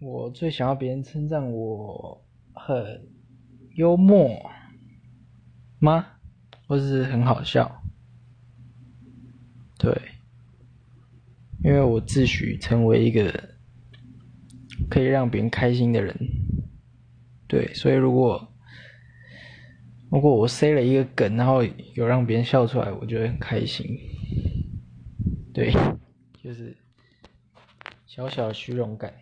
我最想要别人称赞我很幽默吗？或是很好笑？对因为我自诩成为一个可以让别人开心的人。对所以如果如果我塞了一个梗然后有让别人笑出来我就会很开心。对就是小小的虚荣感。